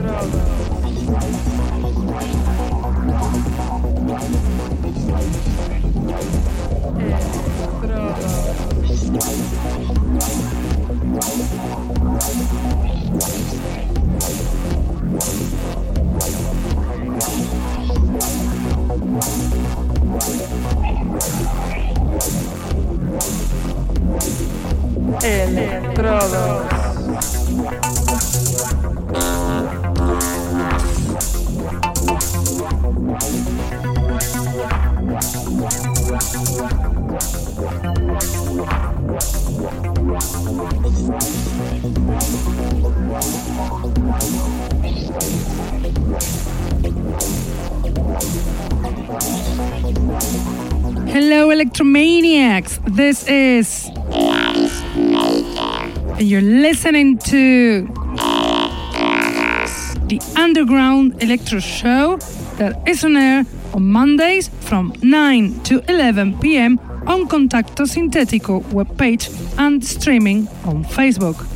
Droga. Electrodos. Electromaniacs. This is. And you're listening to the Underground Electro Show that is on air on Mondays from 9 to 11 p.m. on Contacto Sintetico webpage and streaming on Facebook.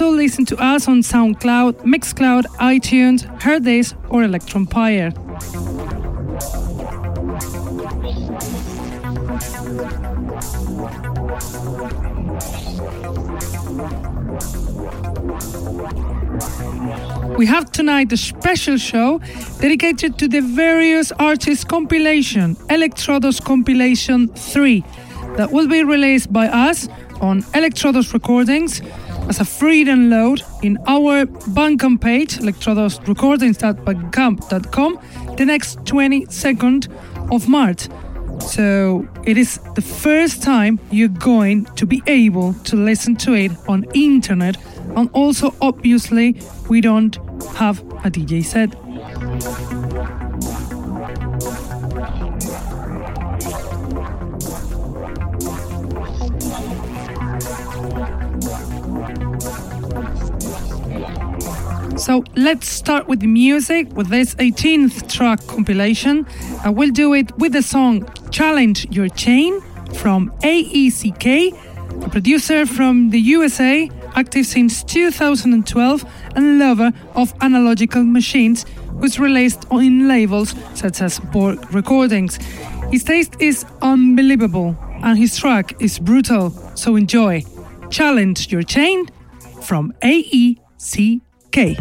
Also listen to us on SoundCloud, Mixcloud, iTunes, Hearthis, or Electronpire. We have tonight a special show dedicated to the various artists compilation, Elektrodos Compilation 3, that will be released by us on Elektrodos Recordings as a free download in our Bandcamp page, elektrodosrecordings.bandcamp.com, the next 22nd of March. So it is the first time you're going to be able to listen to it on internet and also obviously we don't have a DJ set. So let's start with the music with this 18th track compilation. Uh, I will do it with the song Challenge Your Chain from AECK, a producer from the USA, active since 2012 and lover of analogical machines, who's released in labels such as Borg Recordings. His taste is unbelievable and his track is brutal, so enjoy. Challenge Your Chain from AECK. Okay.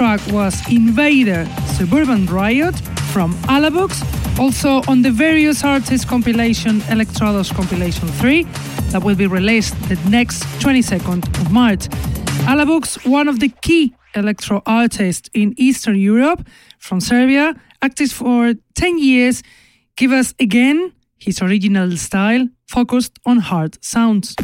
Track was Invader Suburban Riot from Alavux, also on the various artists compilation Elektrodos compilation 3 that will be released the next 22nd of March. Alavux, one of the key electro artists in Eastern Europe from Serbia, active for 10 years, give us again his original style focused on hard sounds.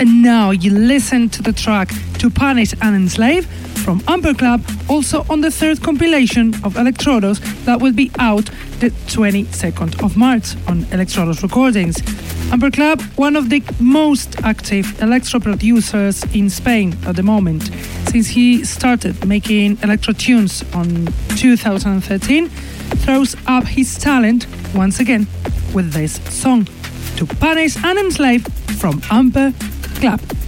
And now you listen to the track To Punish and Enslave from Amper Clap, also on the third compilation of Elektrodos that will be out the 22nd of March on Elektrodos Recordings. Amper Clap, one of the most active electro producers in Spain at the moment, since he started making electro tunes on 2013, throws up his talent once again with this song, To Punish and Enslave from Amper Clap.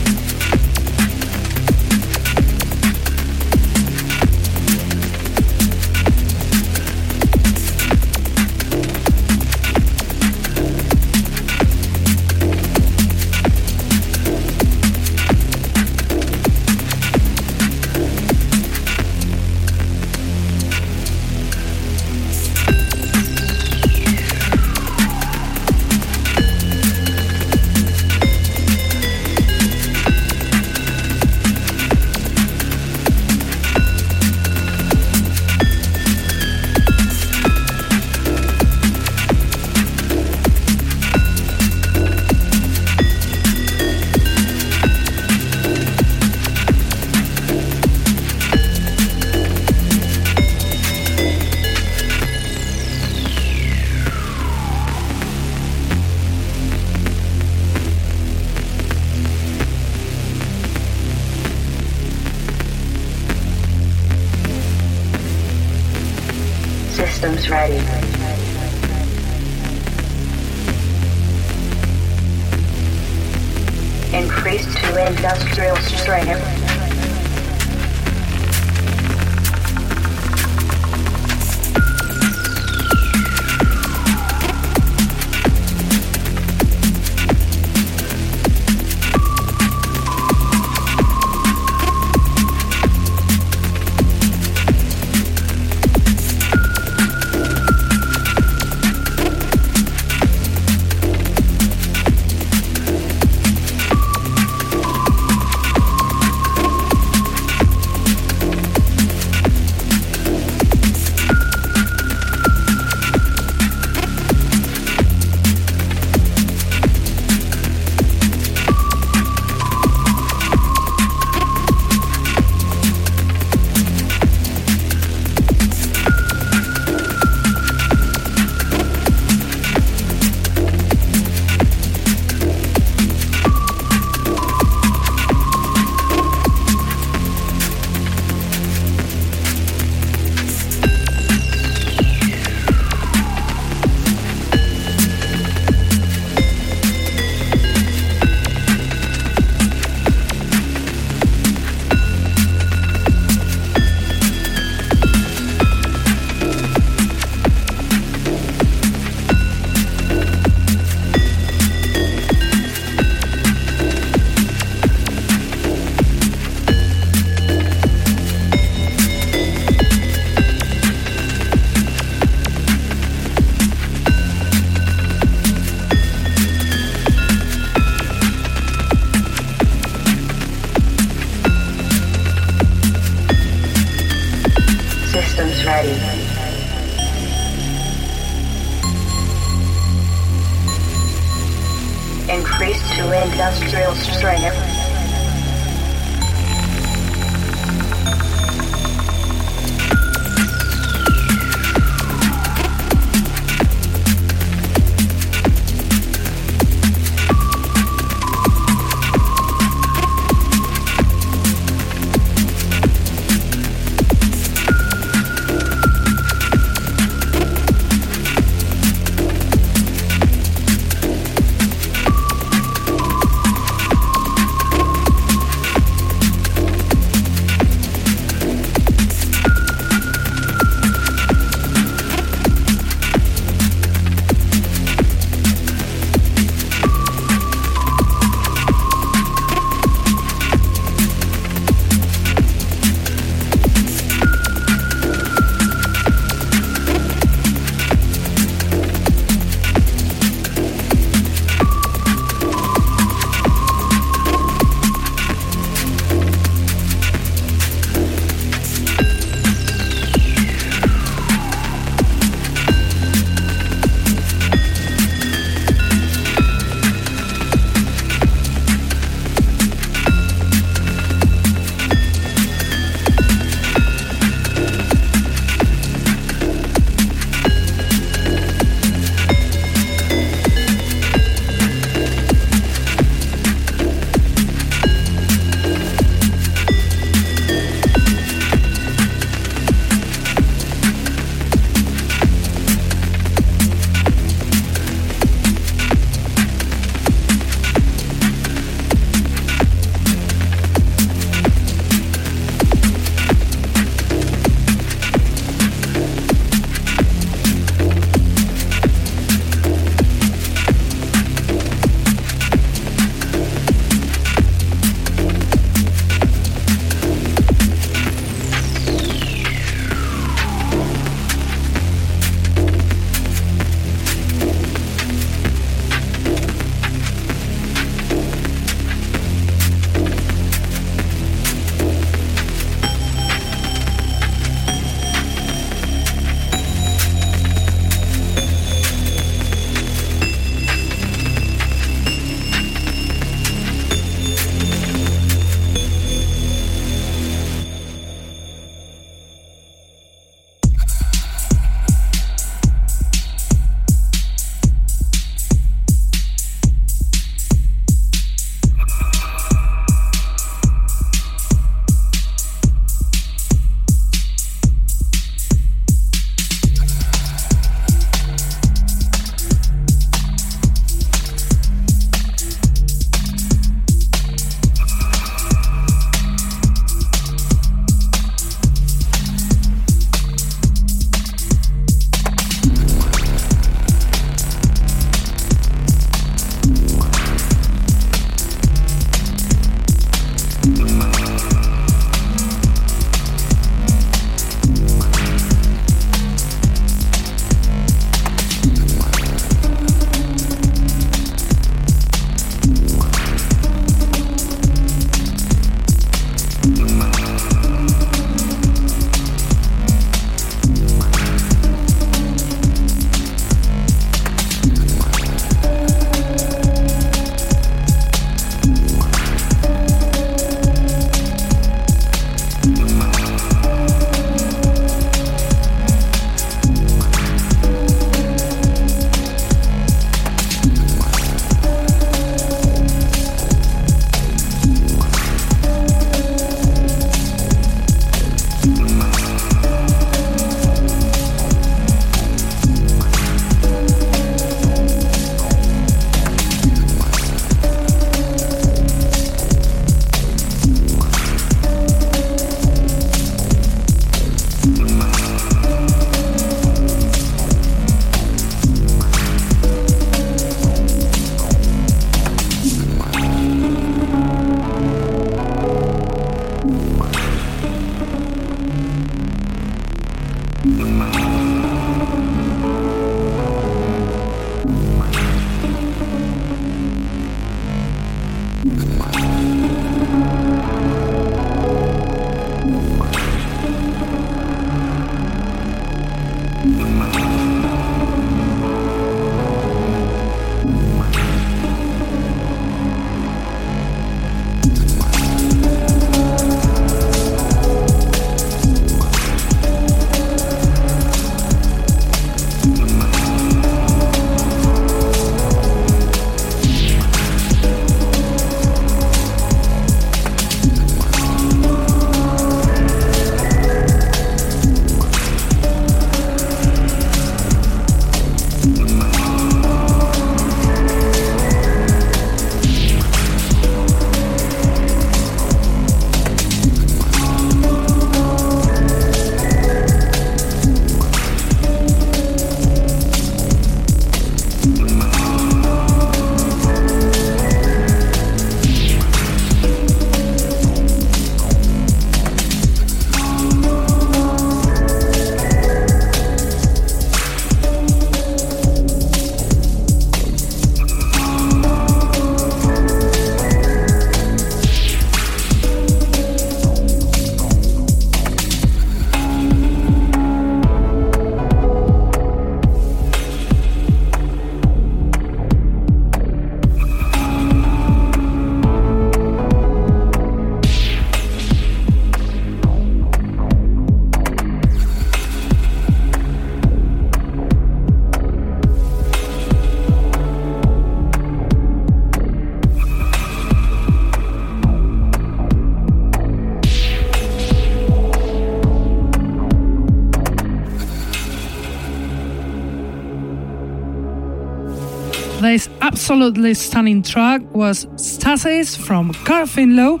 Absolutely stunning track was Stasis from Carl Finlow,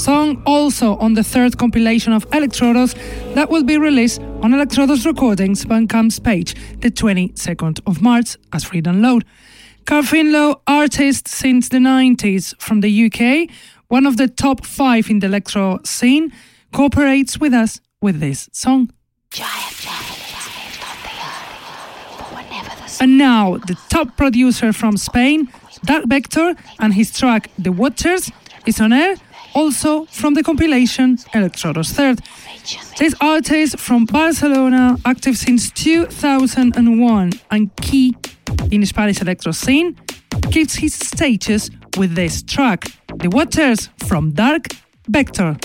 song also on the third compilation of Elektrodos that will be released on Elektrodos Recordings Bandcamp's page the 22nd of March as free download. Carl Finlow, artist since the 90s from the UK, one of the top five in the electro scene, cooperates with us with this song. And now, the top producer from Spain, Dark Vektor, and his track The Watchers is on air, also from the compilation Elektrodos Third. This artist from Barcelona, active since 2001 and key in the Spanish electro scene, keeps his stages with this track, The Watchers from Dark Vektor.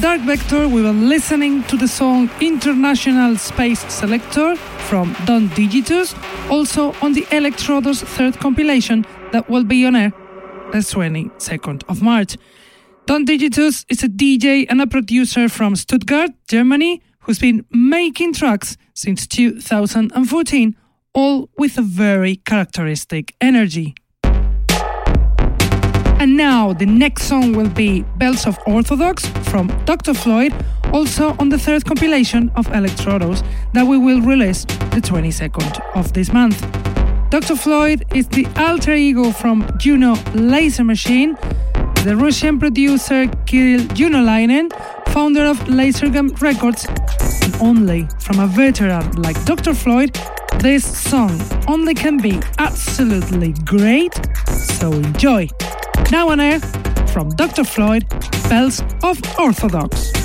Dark Vektor, we were listening to the song International Space Selector from Don Diggitus, also on the Elektrodos third compilation that will be on air the 22nd of March. Don Diggitus is a DJ and a producer from Stuttgart, Germany, who's been making tracks since 2014, all with a very characteristic energy. And now the next song will be Bells of Orthodox from Dr. Floyd, also on the third compilation of Elektrodos that we will release the 22nd of this month. Dr. Floyd is the alter ego from Juno Laser Machine, the Russian producer Kirill Junolainen, founder of Lasergum Records, and only from a veteran like Dr. Floyd, this song only can be absolutely great, so enjoy. Now on air, from Dr. Floyd, Bells of Orthodox.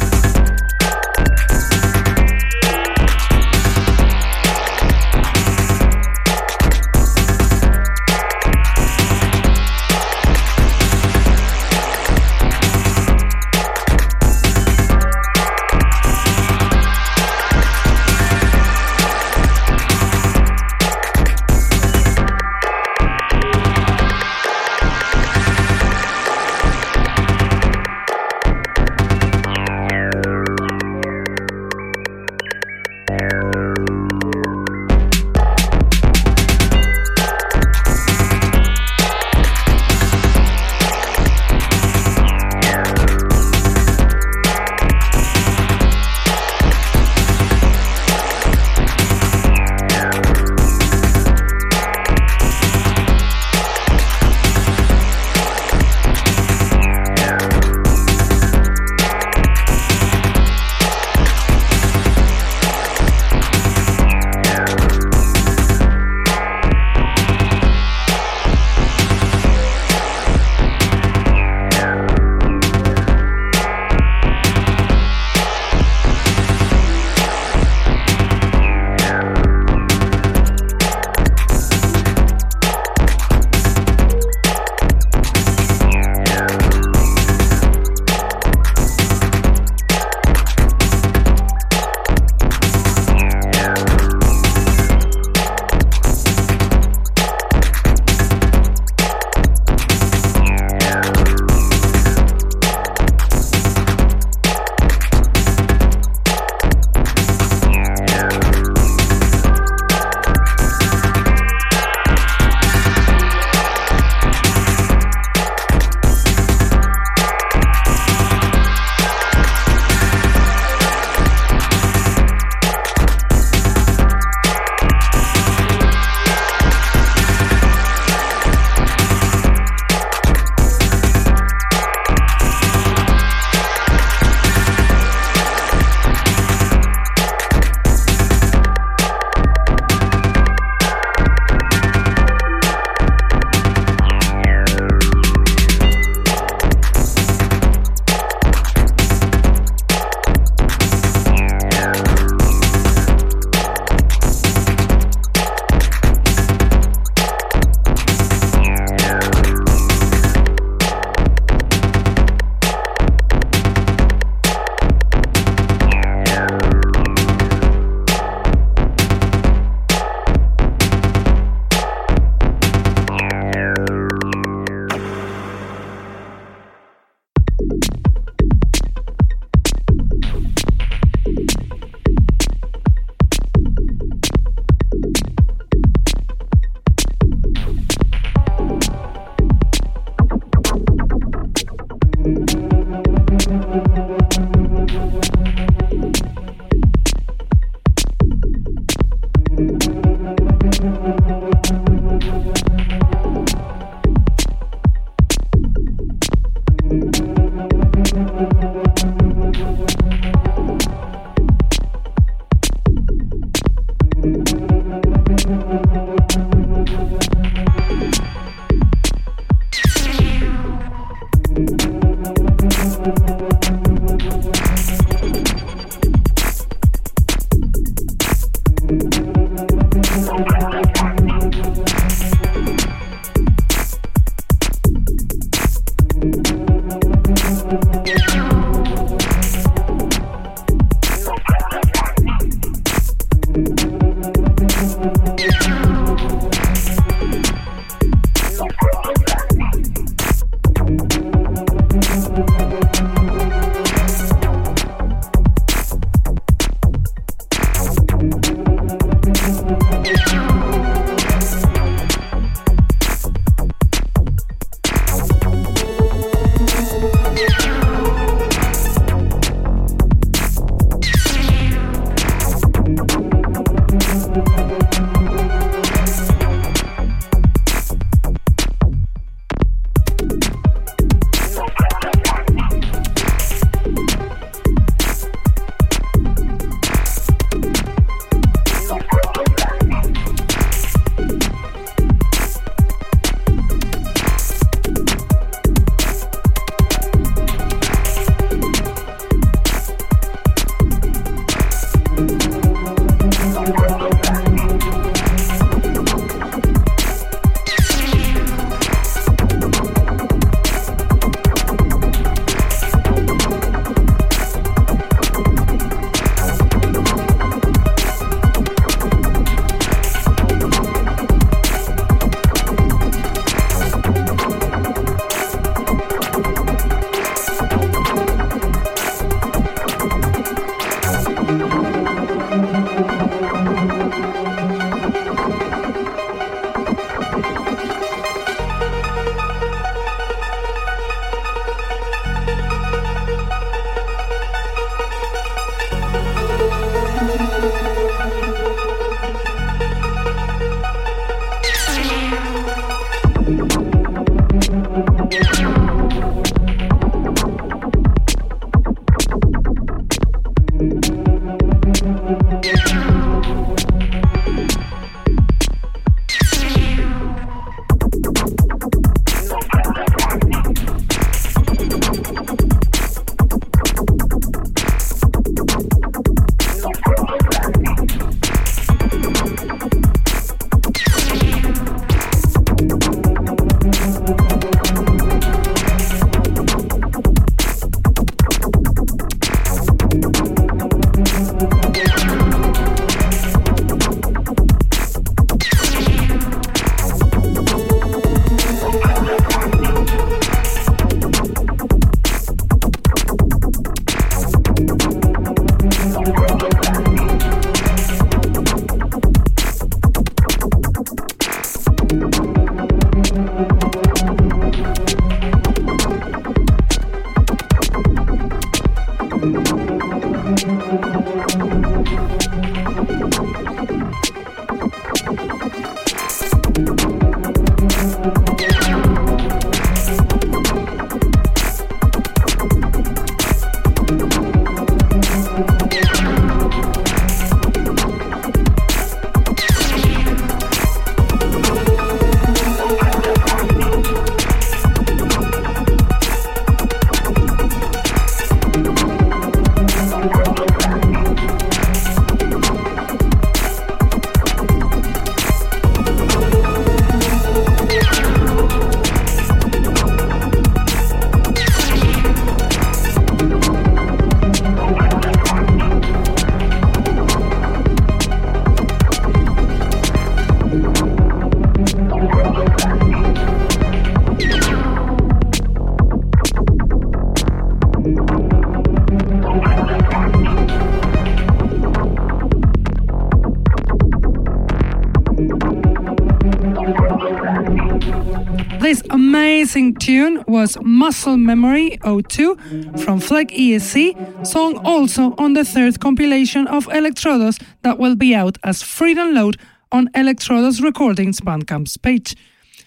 Amazing tune was Muscle Memory 02 from Fleck ESC, song also on the third compilation of Elektrodos that will be out as free download on Elektrodos Recordings Bandcamp's page.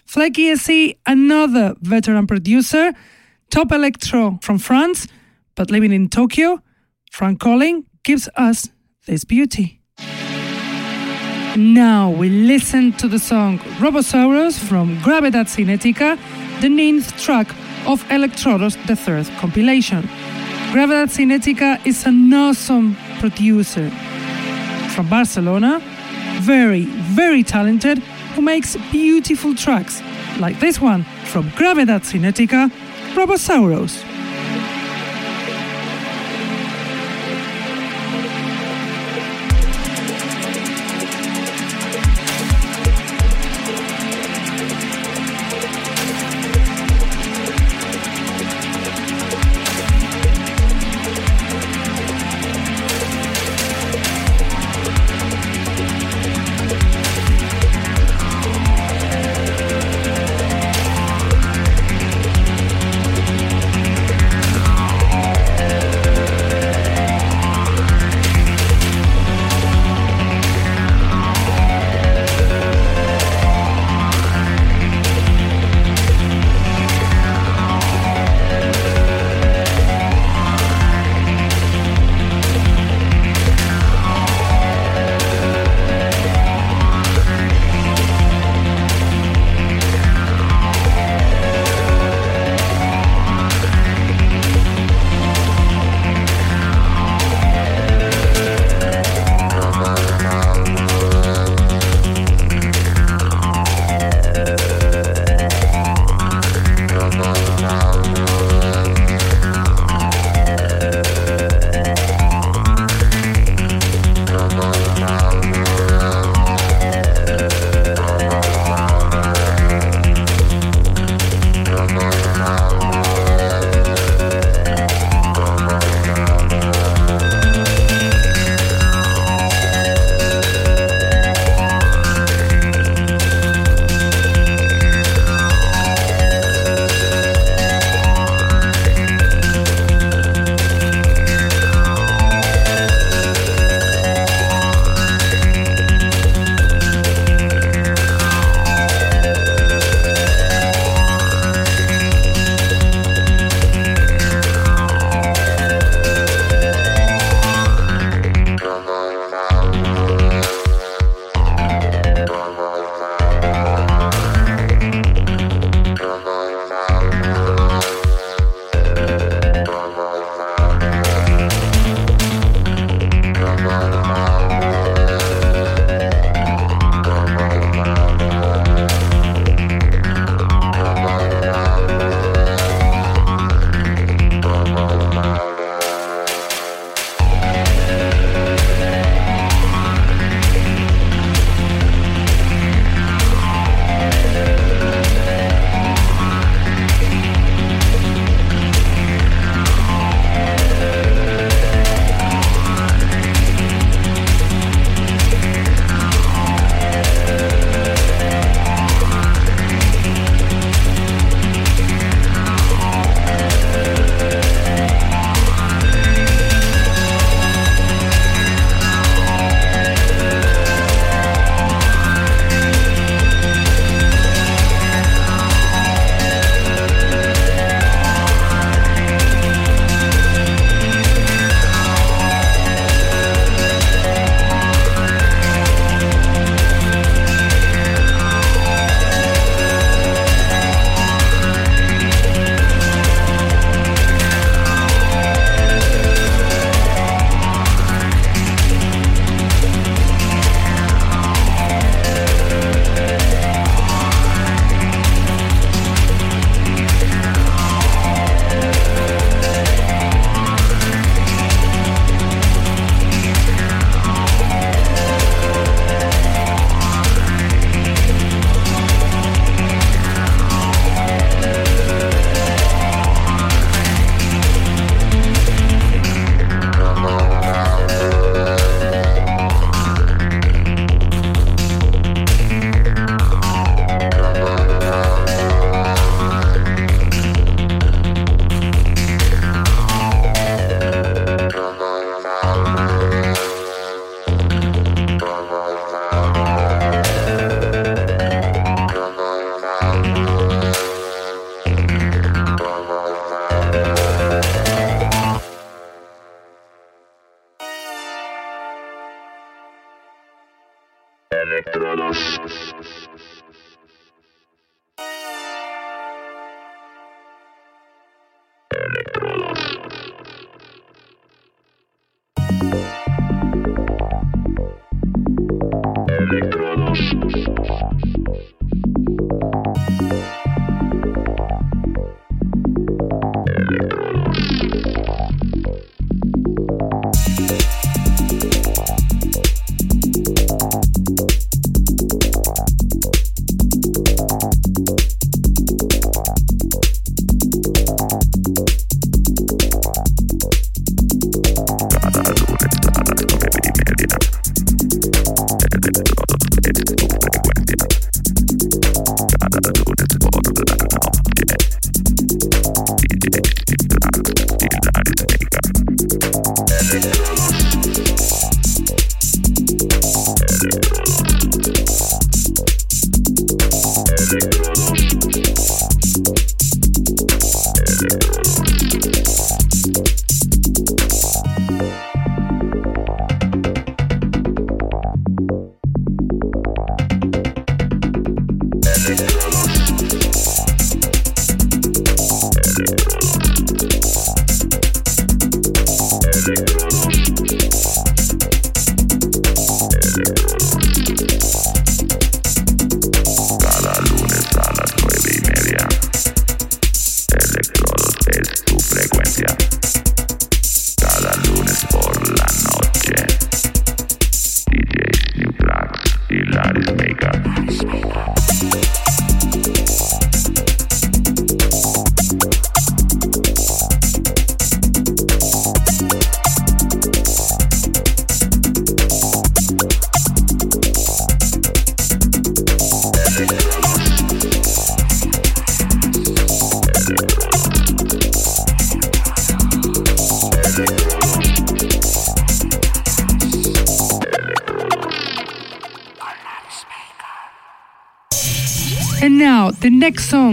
Fleck ESC, another veteran producer, top electro from France, but living in Tokyo, Frank Colling gives us this beauty. Now we listen to the song Robosaurus from Gravedad Cinética, the ninth track of Elektrodos, the third compilation. Gravedad Cinética is an awesome producer from Barcelona, very, very talented, who makes beautiful tracks like this one from Gravedad Cinética, Robosaurus.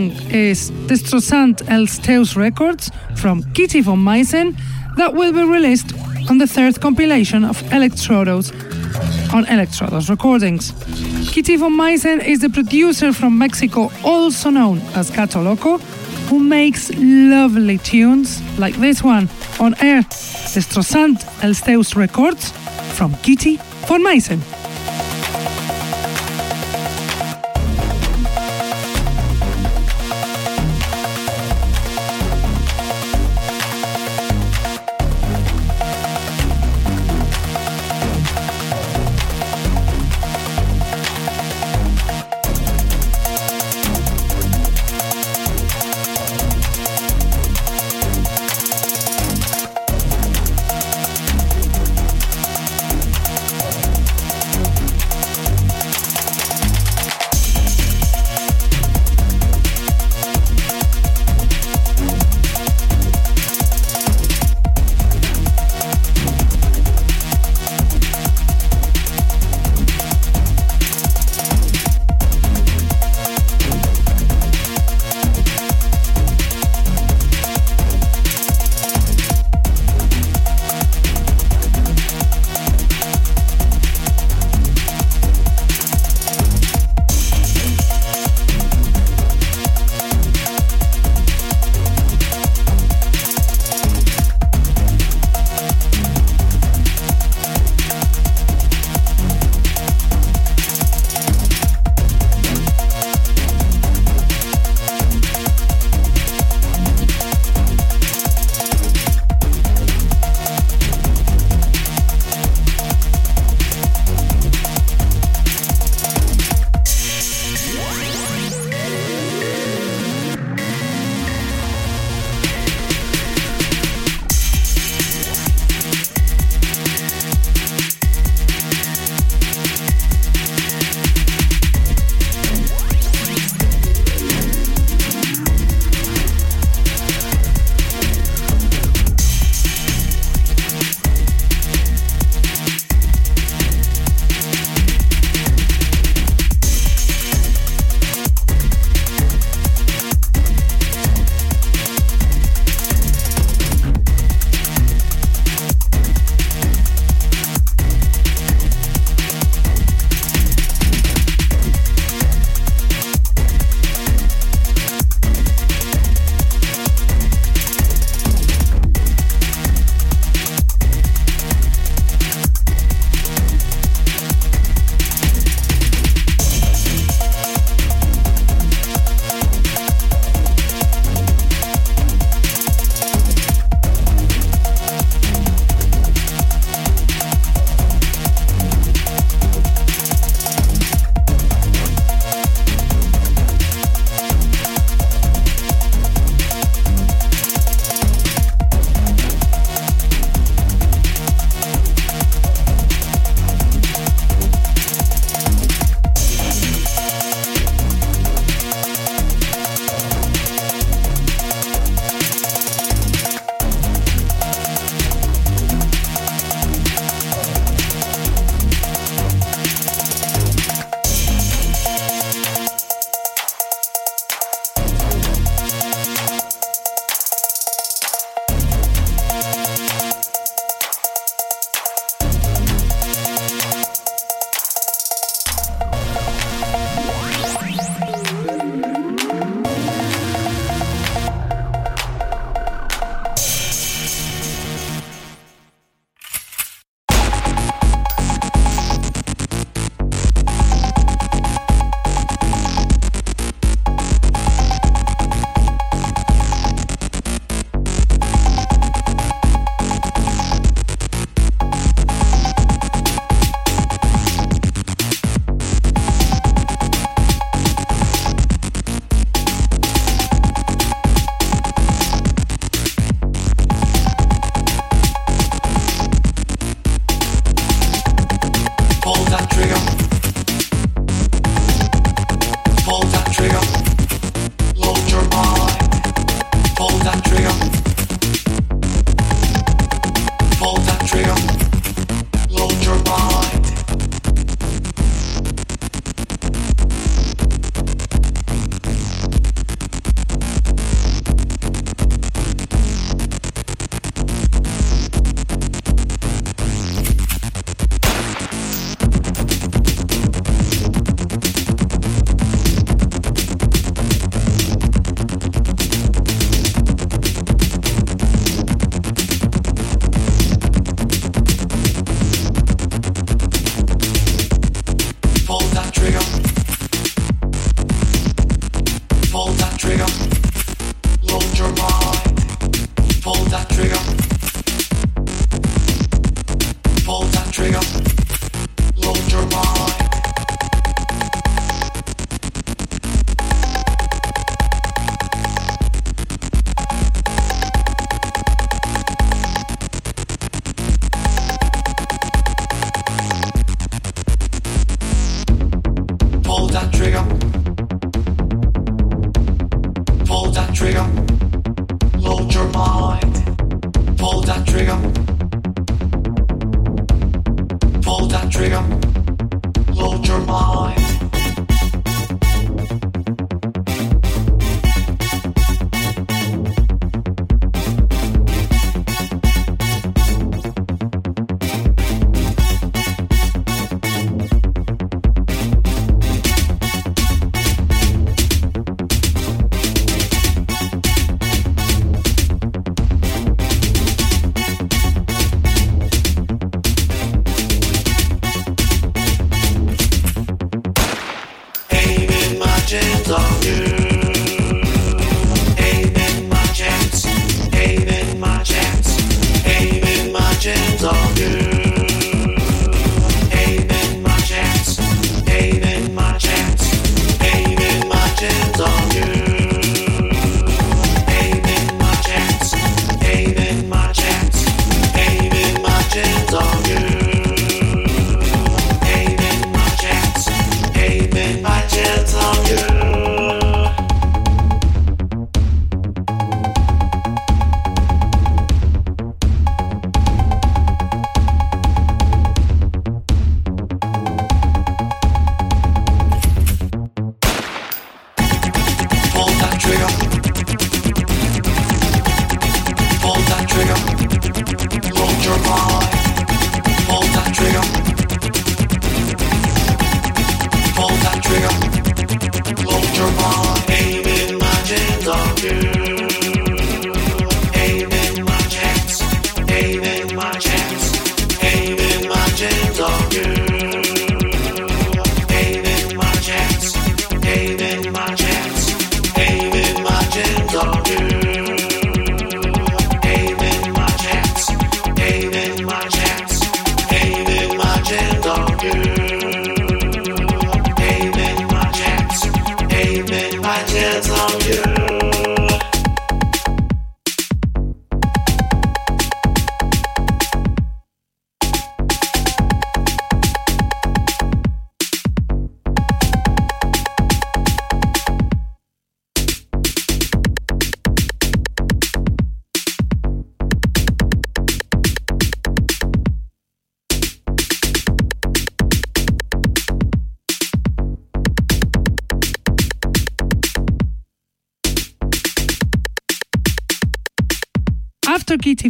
Song is Destrossant Els Teus Records from Kitty von Maisen that will be released on the third compilation of Elektrodos on Elektrodos Recordings. Kitty von Maisen is the producer from Mexico, also known as Gato Loco, who makes lovely tunes like this one on air, Destrossant Els Teus Records from Kitty von Maisen.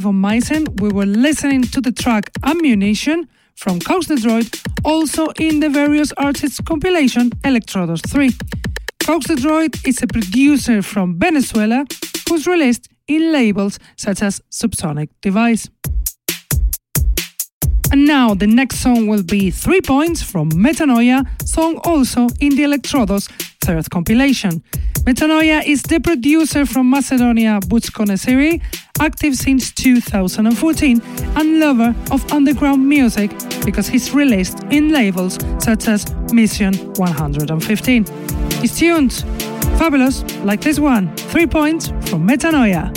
Von we were listening to the track Ammunition from Koax the Droid, also in the various artists compilation Elektrodos 3. Koax the Droid is a producer from Venezuela who's released in labels such as Subsonic Device. And now the next song will be 3 Points from Metanoia, song also in the Elektrodos third compilation. Metanoia is the producer from Macedonia Vuchko Neziri, active since 2014 and lover of underground music because he's released in labels such as Mission 115. His tunes, fabulous, like this one, 3 Points from Metanoia.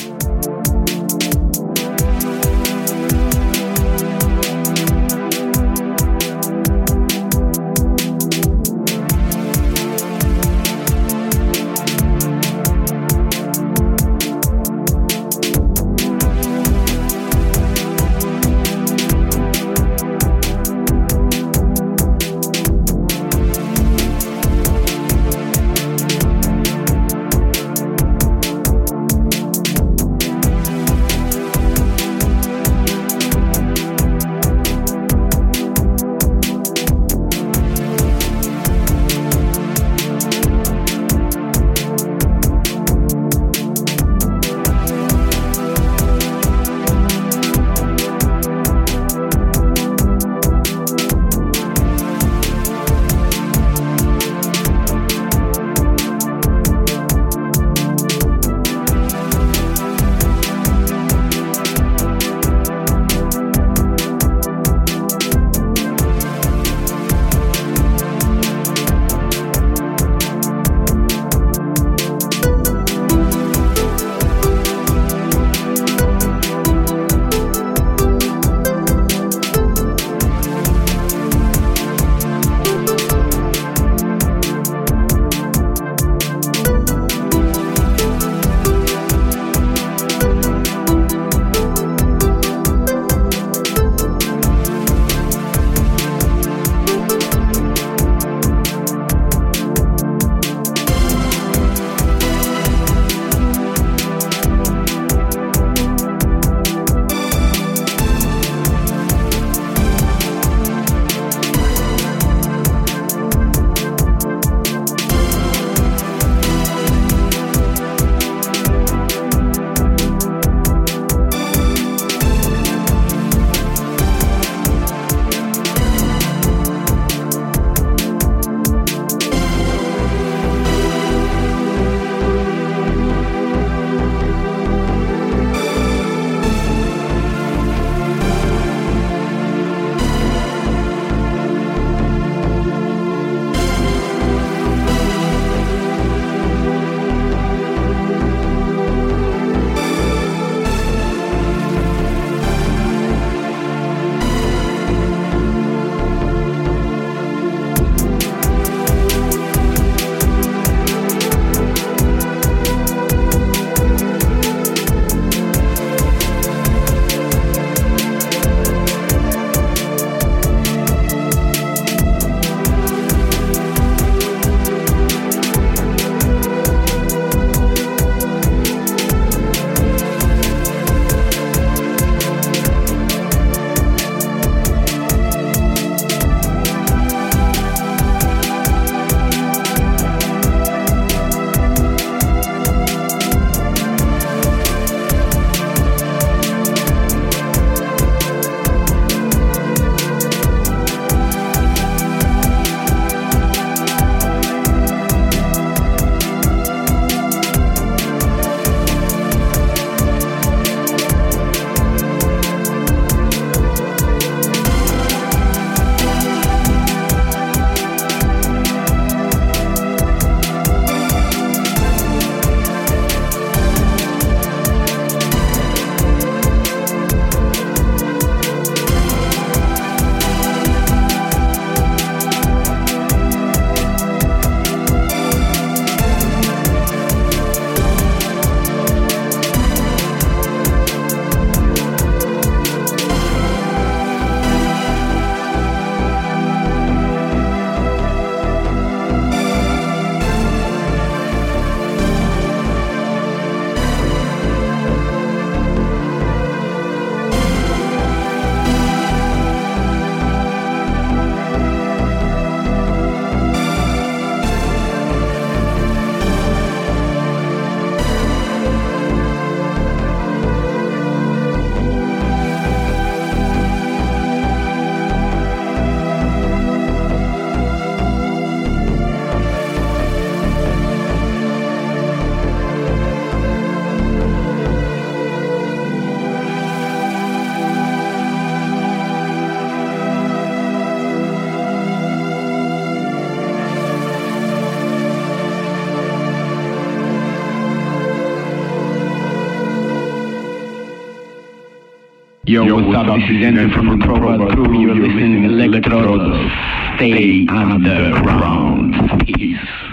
Yo, what's up? This is N-TER from the Probot Crew. You're listening to Elektrodos. Stay underground. Peace.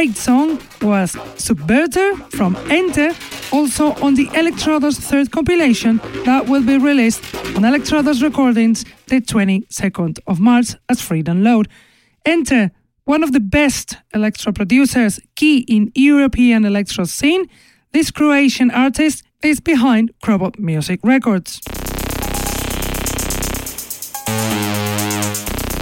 Great song was Subverter from N-TER, also on the Elektrodos third compilation that will be released on Elektrodos Recordings the 22nd of March as free download. N-TER, one of the best electro producers, key in European electro scene, this Croatian artist is behind Crobot Music Records.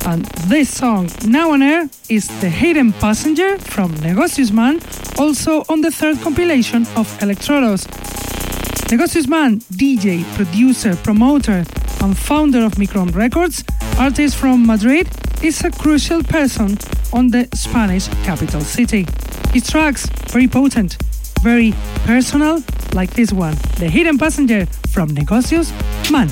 And this song, now on air, is The Hidden Passenger from Negocius Man, also on the third compilation of Elektrodos. Negocius Man, DJ, producer, promoter, and founder of Micron Records, artist from Madrid, is a crucial person on the Spanish capital city. His tracks very potent, very personal, like this one, The Hidden Passenger from Negocius Man.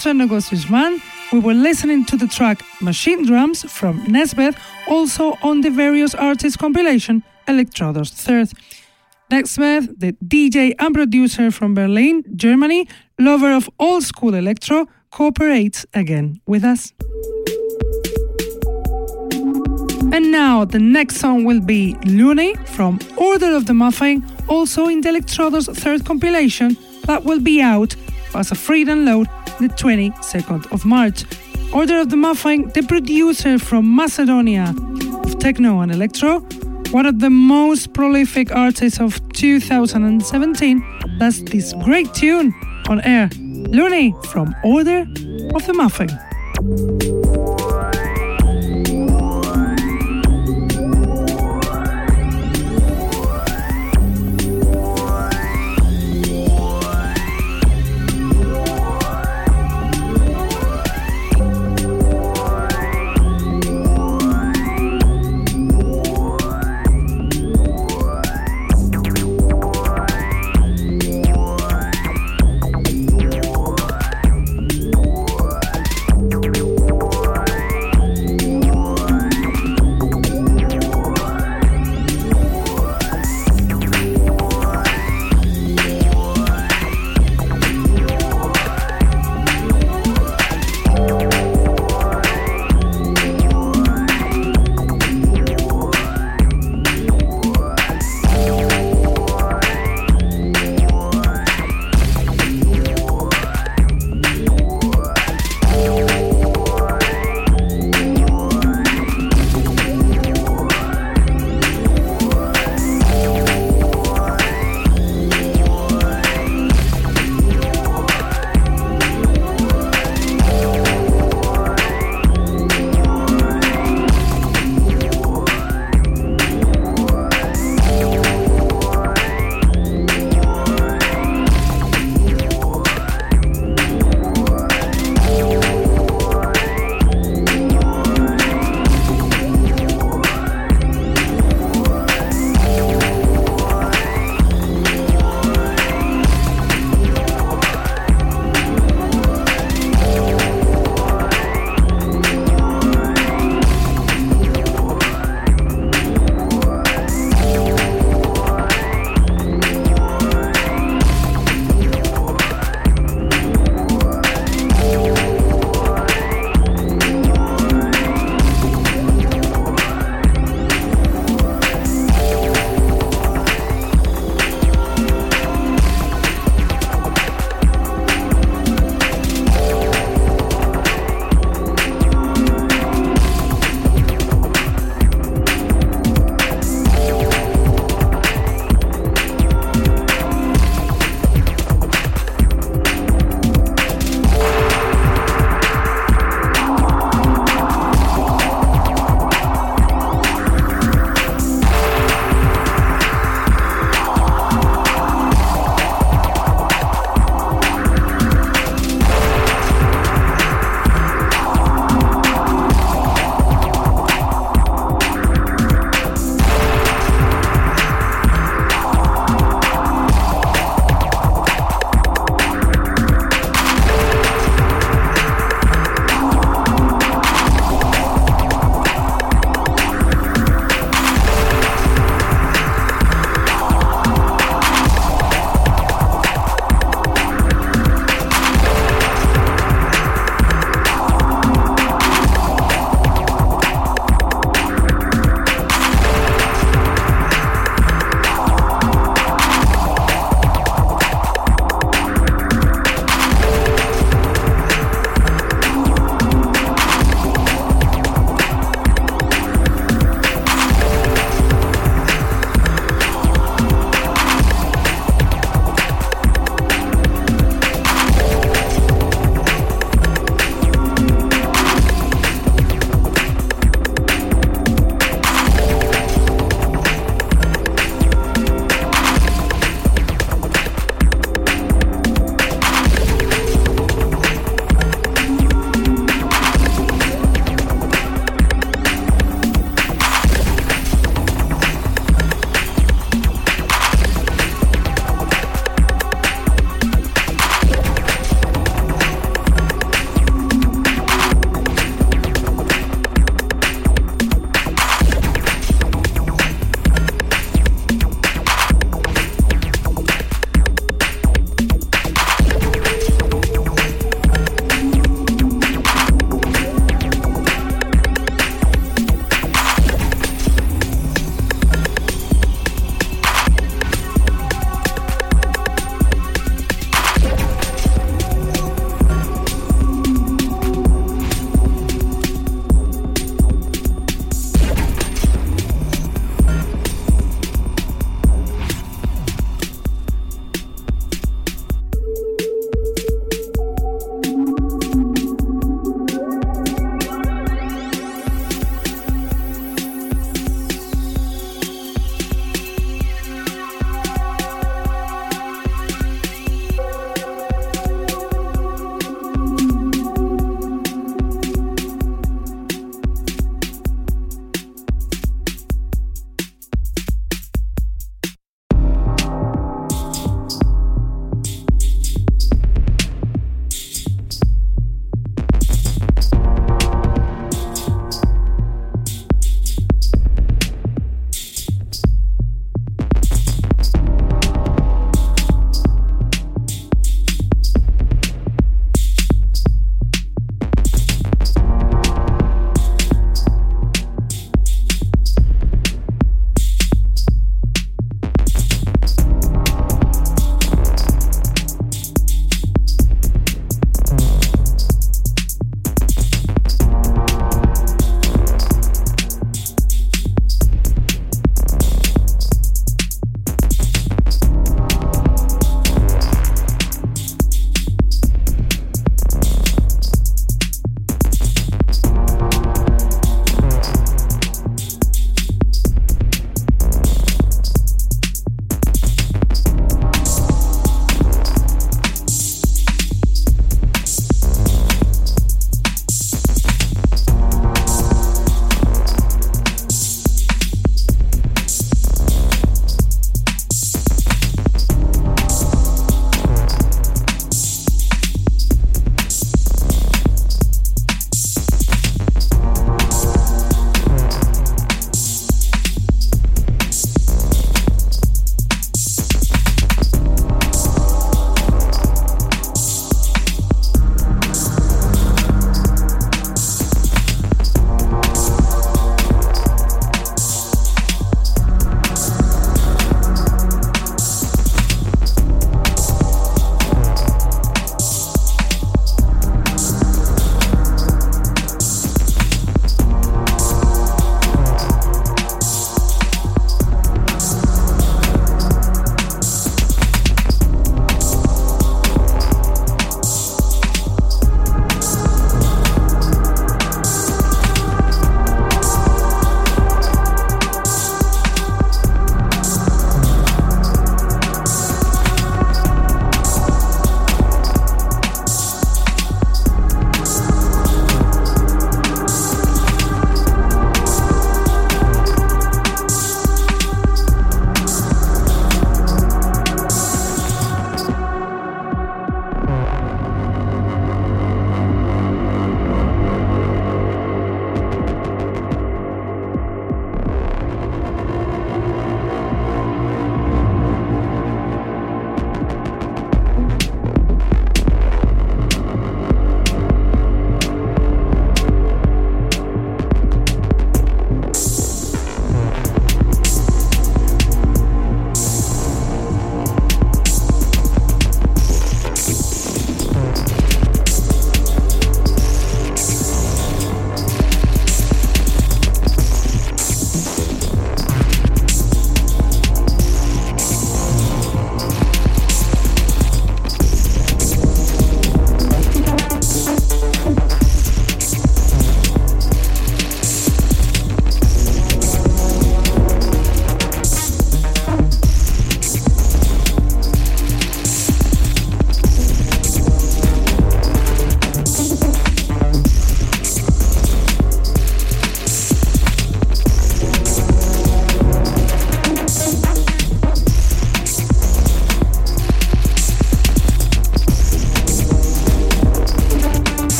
After Negocius Man, we were listening to the track Machine Drums from Nessbeth, also on the various artists compilation Elektrodos Third. Nessbeth, the DJ and producer from Berlin, Germany, lover of old school electro, cooperates again with us. And now the next song will be Looney from Order of the Muffin, also in the Elektrodos third compilation that will be out as a free download the 22nd of March. Order of the Muffin, the producer from Macedonia of techno and electro, one of the most prolific artists of 2017, does this great tune on air. Looney from Order of the Muffin.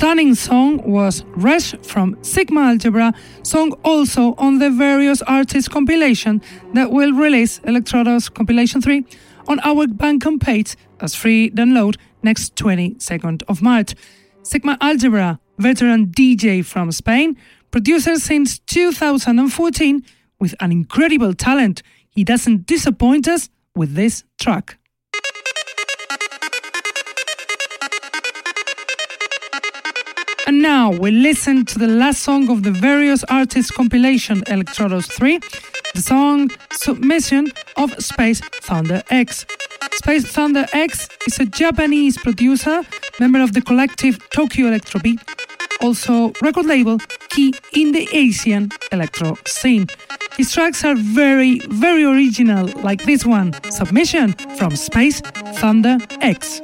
Stunning song was Resh from Sigma Algebra, song also on the various artists compilation that will release Elektrodos compilation 3 on our Bandcamp page as free download next 22nd of March. Sigma Algebra, veteran DJ from Spain, producer since 2014 with an incredible talent. He doesn't disappoint us with this track. And now we listen to the last song of the various artists compilation Elektrodos 3, the song Submission of Space Thunder X. Space Thunder X is a Japanese producer, member of the collective Tokyo Electrobeat, also record label key in the Asian electro scene. His tracks are very, very original, like this one Submission from Space Thunder X.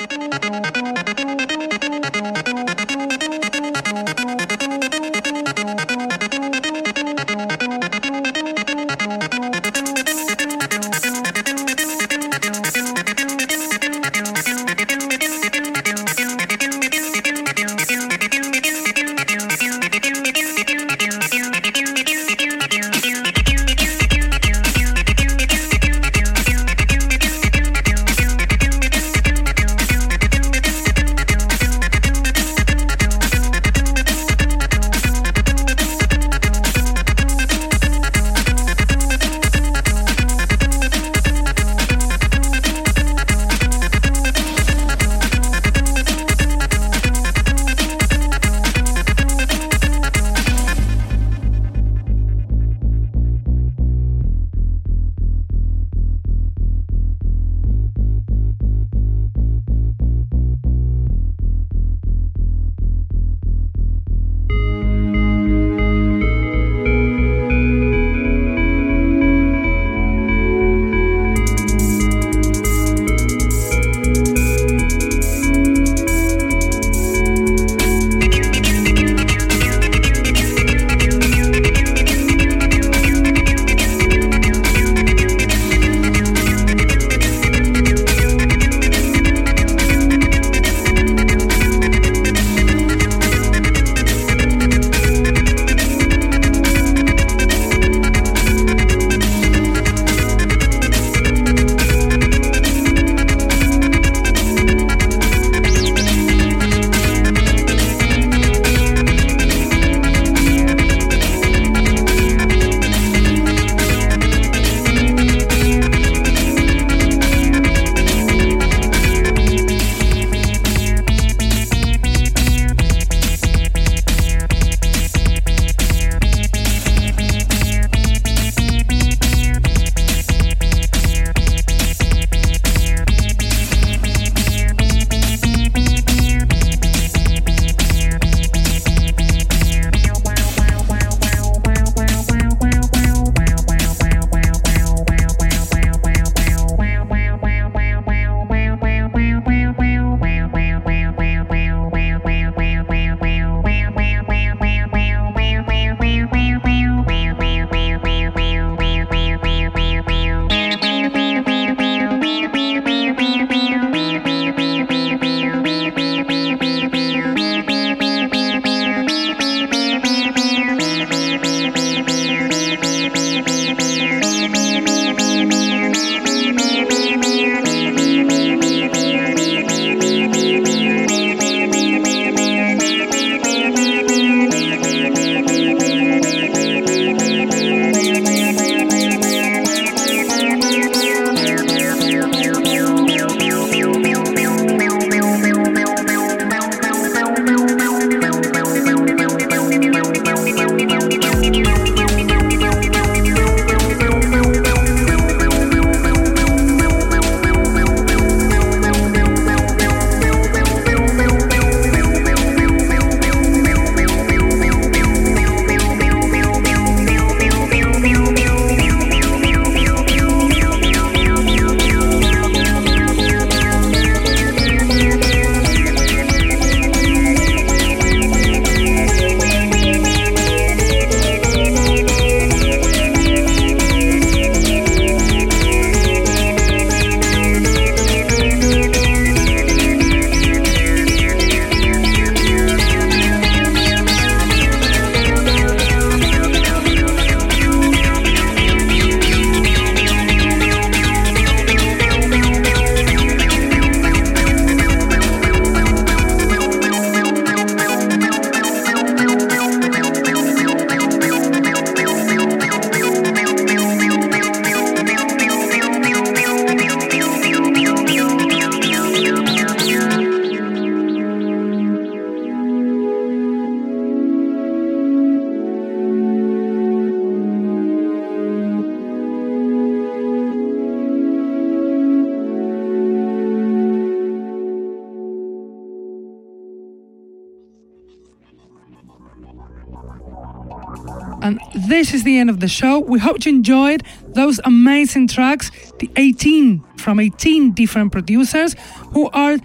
the end of the show. We hope you enjoyed those amazing tracks, the 18 from 18 different producers who are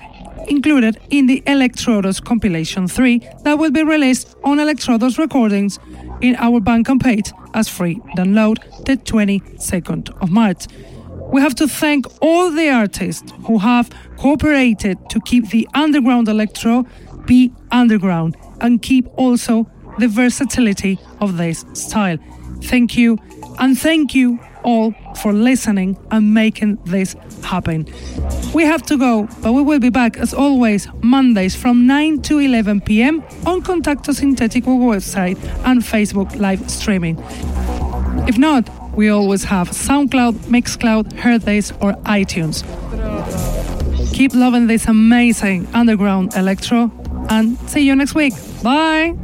included in the Elektrodos compilation 3 that will be released on Elektrodos recordings in our Bandcamp page as free download the 22nd of March. We have to thank all the artists who have cooperated to keep the underground electro be underground and keep also the versatility of this style. Thank you, and thank you all for listening and making this happen. We have to go, but we will be back as always Mondays from 9 to 11 pm on Contacto Sintetico website and Facebook live streaming. If not, we always have SoundCloud, Mixcloud, Hearthis, or iTunes. Keep loving this amazing underground electro and see you next week. Bye.